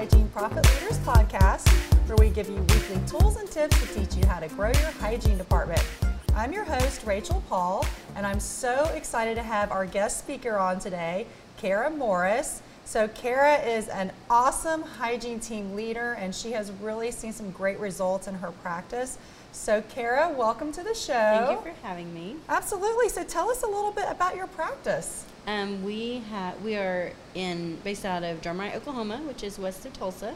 Hygiene Profit Leaders podcast, where we give you weekly tools and tips to teach you how to grow your hygiene department. I'm your host, Rachel Paul, and I'm so excited to have our guest speaker on today, Kara Morris. So, Kara is an awesome hygiene team leader, and she has really seen some great results in her practice. So, Kara, welcome to the show. Thank you for having me. Absolutely. So, tell us a little bit about your practice. Um, we have we are in based out of Drumright, Oklahoma, which is west of Tulsa,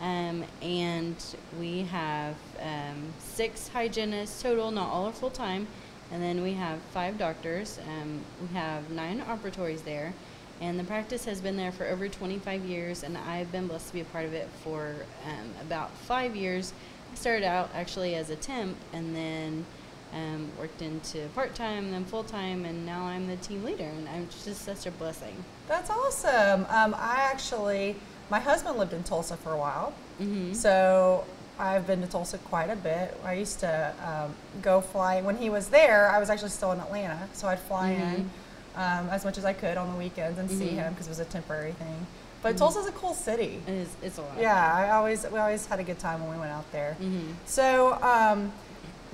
um, and we have um, six hygienists total. Not all are full time, and then we have five doctors. Um, we have nine operatories there, and the practice has been there for over 25 years, and I've been blessed to be a part of it for um, about five years. I started out actually as a temp, and then um, worked into part time, then full time, and now I'm the team leader, and I'm just such a blessing. That's awesome. Um, I actually, my husband lived in Tulsa for a while, Mm-hmm. so I've been to Tulsa quite a bit. I used to um, go fly when he was there. I was actually still in Atlanta, so I'd fly in um, as much as I could on the weekends and see Mhm. him because it was a temporary thing. But Mhm. Tulsa's a cool city. It is, it's a lot. Yeah, I always we always had a good time when we went out there. Mm-hmm. So um,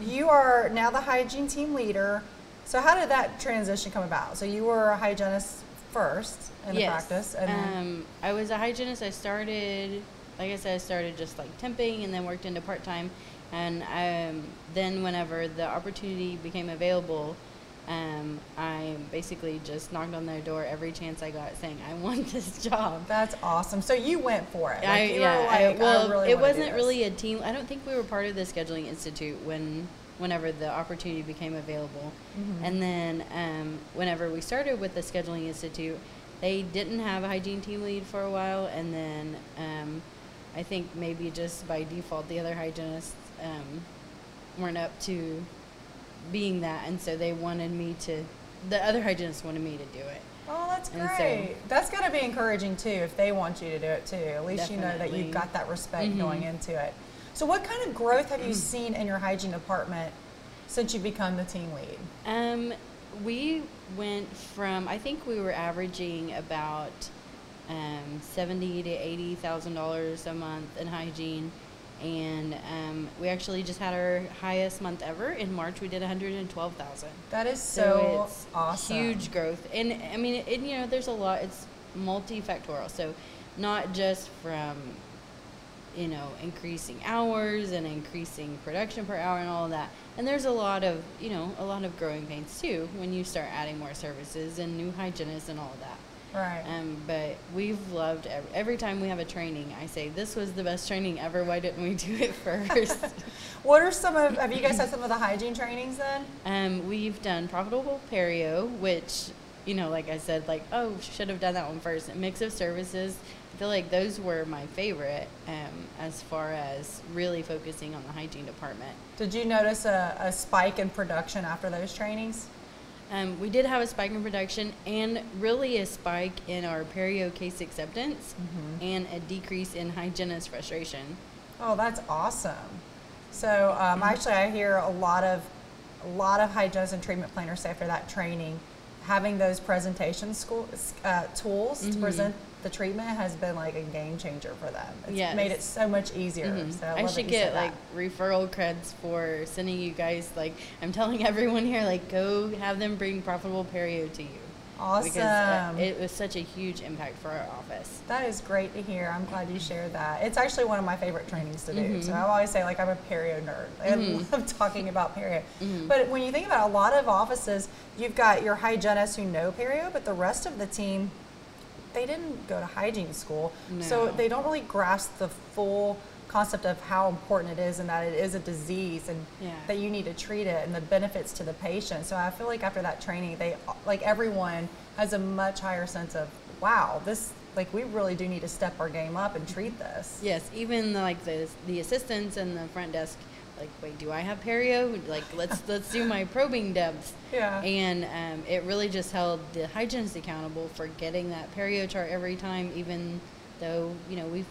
you are now the hygiene team leader. So how did that transition come about? So you were a hygienist first in the practice, and um, I was a hygienist. I started, like I said, I started just like temping, and then worked into part time, and um, then whenever the opportunity became available. Um, I basically just knocked on their door every chance I got, saying I want this job. that's awesome. So you went for it. Like, I, yeah, were I- well, I really it wasn't really a team. I don't think we were part of the scheduling institute when, whenever the opportunity became available, Mhm. and then um, whenever we started with the scheduling institute, they didn't have a hygiene team lead for a while, and then um, I think maybe just by default the other hygienists um, weren't up to being that, and so they wanted me to. The other hygienists wanted me to do it. Oh, that's And so- great. that's got to be encouraging too if they want you to do it too. At least you know that you've got that respect Mhm. going into it. So, what kind of growth have you seen in your hygiene department since you've become the team lead? Um, we went from I think we were averaging about um, seventy to eighty thousand dollars a month in hygiene, and um, we actually just had our highest month ever in March. We did one hundred and twelve thousand. That is So, so, awesome. huge growth, and I mean, it, you know, there's a lot. It's multifactorial, so not just from you know increasing hours and increasing production per hour and all of that. And there's a lot of you know a lot of growing pains too when you start adding more services and new hygienists and all of that. Right. Um, but we've loved every, every time we have a training. I say this was the best training ever. Why didn't we do it first? What are some of, have you guys had some of the hygiene trainings then? Um, we've done profitable perio, which you know, like I said, like oh, should have done that one first. A mix of services. I feel like those were my favorite um, as far as really focusing on the hygiene department. Did you notice a, a spike in production after those trainings? Um, we did have a spike in production and really a spike in our perio case acceptance and a decrease in hygienist frustration. Oh, that's awesome. So um, actually, I hear a lot of a lot of hygienists and treatment planners say after that training, having those presentation school uh, tools to Mhm. present the treatment has been like a game changer for them. It's Yes. made it so much easier. Mhm. So I, I, should get like referral creds for sending you guys like I'm telling everyone here like go have them bring profitable perio to you because uh, awesome. it was such a huge impact for our office. that is great to hear. I'm glad you shared that. It's actually one of my favorite trainings to do. So Mhm. I always say like I'm a perio nerd. I Mhm. love talking about perio. Mhm. But when you think about it, a lot of offices, you've got your hygienists who know perio, but the rest of the team, they didn't go to hygiene school. So they don't really grasp the full concept of how important it is and that it is a disease and Yeah. that you need to treat it and the benefits to the patient. So I feel like after that training, they like everyone has a much higher sense of wow, this like we really do need to step our game up and treat this. Yes, even like the the assistants and the front desk like wait do I have perio like let's let's do my probing depths Yeah. and um, it really just held the hygienist accountable for getting that perio chart every time even though you know we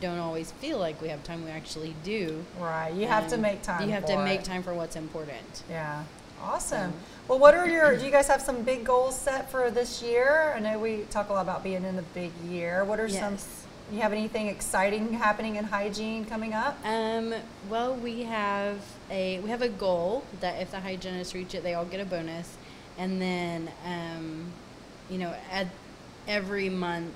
don't always feel like we have time we actually do Right. You have to Um, make time. you have to make it. time for what's important Yeah. Awesome. Um, Well, what are your, do you guys have some big goals set for this year? I know we talk a lot about being in the big year. What are some Yes. You have anything exciting happening in hygiene coming up? Um, well, we have a we have a goal that if the hygienists reach it, they all get a bonus, and then um, you know at every month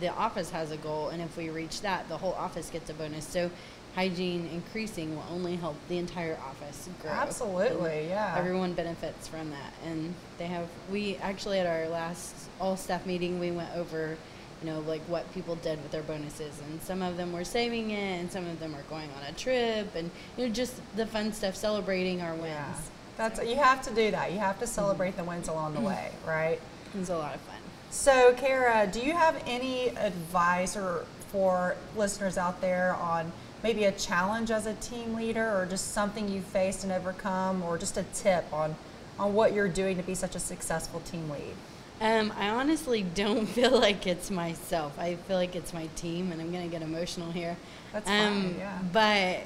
the office has a goal, and if we reach that, the whole office gets a bonus. So hygiene increasing will only help the entire office grow. Absolutely, And yeah. Everyone benefits from that, and they have. We actually at our last all staff meeting, we went over, you know, like what people did with their bonuses, and some of them were saving it, and some of them are going on a trip, and you know, just the fun stuff, celebrating our wins. Yeah. That's you have to do that. You have to celebrate Mm-hmm. the wins along the way, right? It was a lot of fun. So, Kara, do you have any advice or for listeners out there on maybe a challenge as a team leader, or just something you faced and overcome, or just a tip on on what you're doing to be such a successful team lead? Um, I honestly don't feel like it's myself. I feel like it's my team, and I'm gonna get emotional here. That's um, fine, yeah. But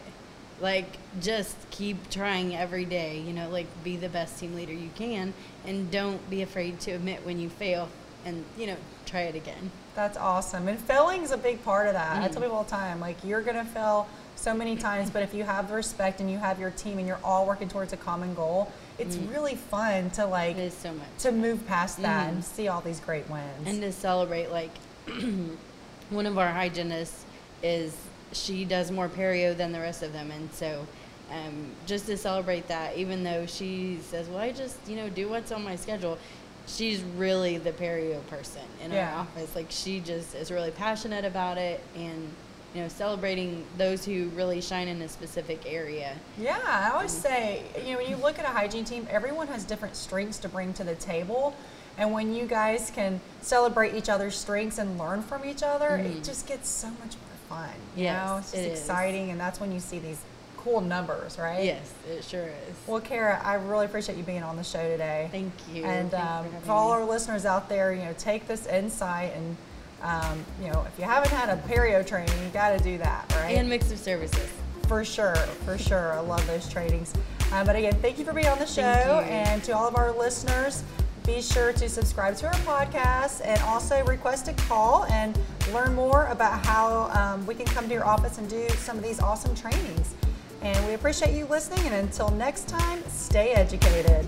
like, just keep trying every day. You know, like be the best team leader you can, and don't be afraid to admit when you fail, and you know, try it again. That's awesome. And failing is a big part of that. I Mm. tell people all the time, like you're gonna fail so many times, but if you have the respect and you have your team and you're all working towards a common goal, it's really fun to like Mm. So to move past that Mhm. and see all these great wins. and to celebrate like one of our hygienists is she does more perio than the rest of them and so um, just to celebrate that even though she says well i just you know do what's on my schedule she's really the perio person in Yeah. our office like she just is really passionate about it and you know celebrating those who really shine in a specific area Yeah, I always say, you know, when you look at a hygiene team, everyone has different strengths to bring to the table. And when you guys can celebrate each other's strengths and learn from each other, it just gets so much more fun. You Yes, know, it's just it is. exciting. And that's when you see these cool numbers, right? yes it sure is Well, Kara, I really appreciate you being on the show today. thank you And um, for for all our listeners out there, you know, take this insight and, um, you know, if you haven't had a perio training, you got to do that, right? and mix of services For sure, for sure. I love those trainings. Um, but again, thank you for being on the show. And to all of our listeners, be sure to subscribe to our podcast and also request a call and learn more about how um, we can come to your office and do some of these awesome trainings. And we appreciate you listening. And until next time, stay educated.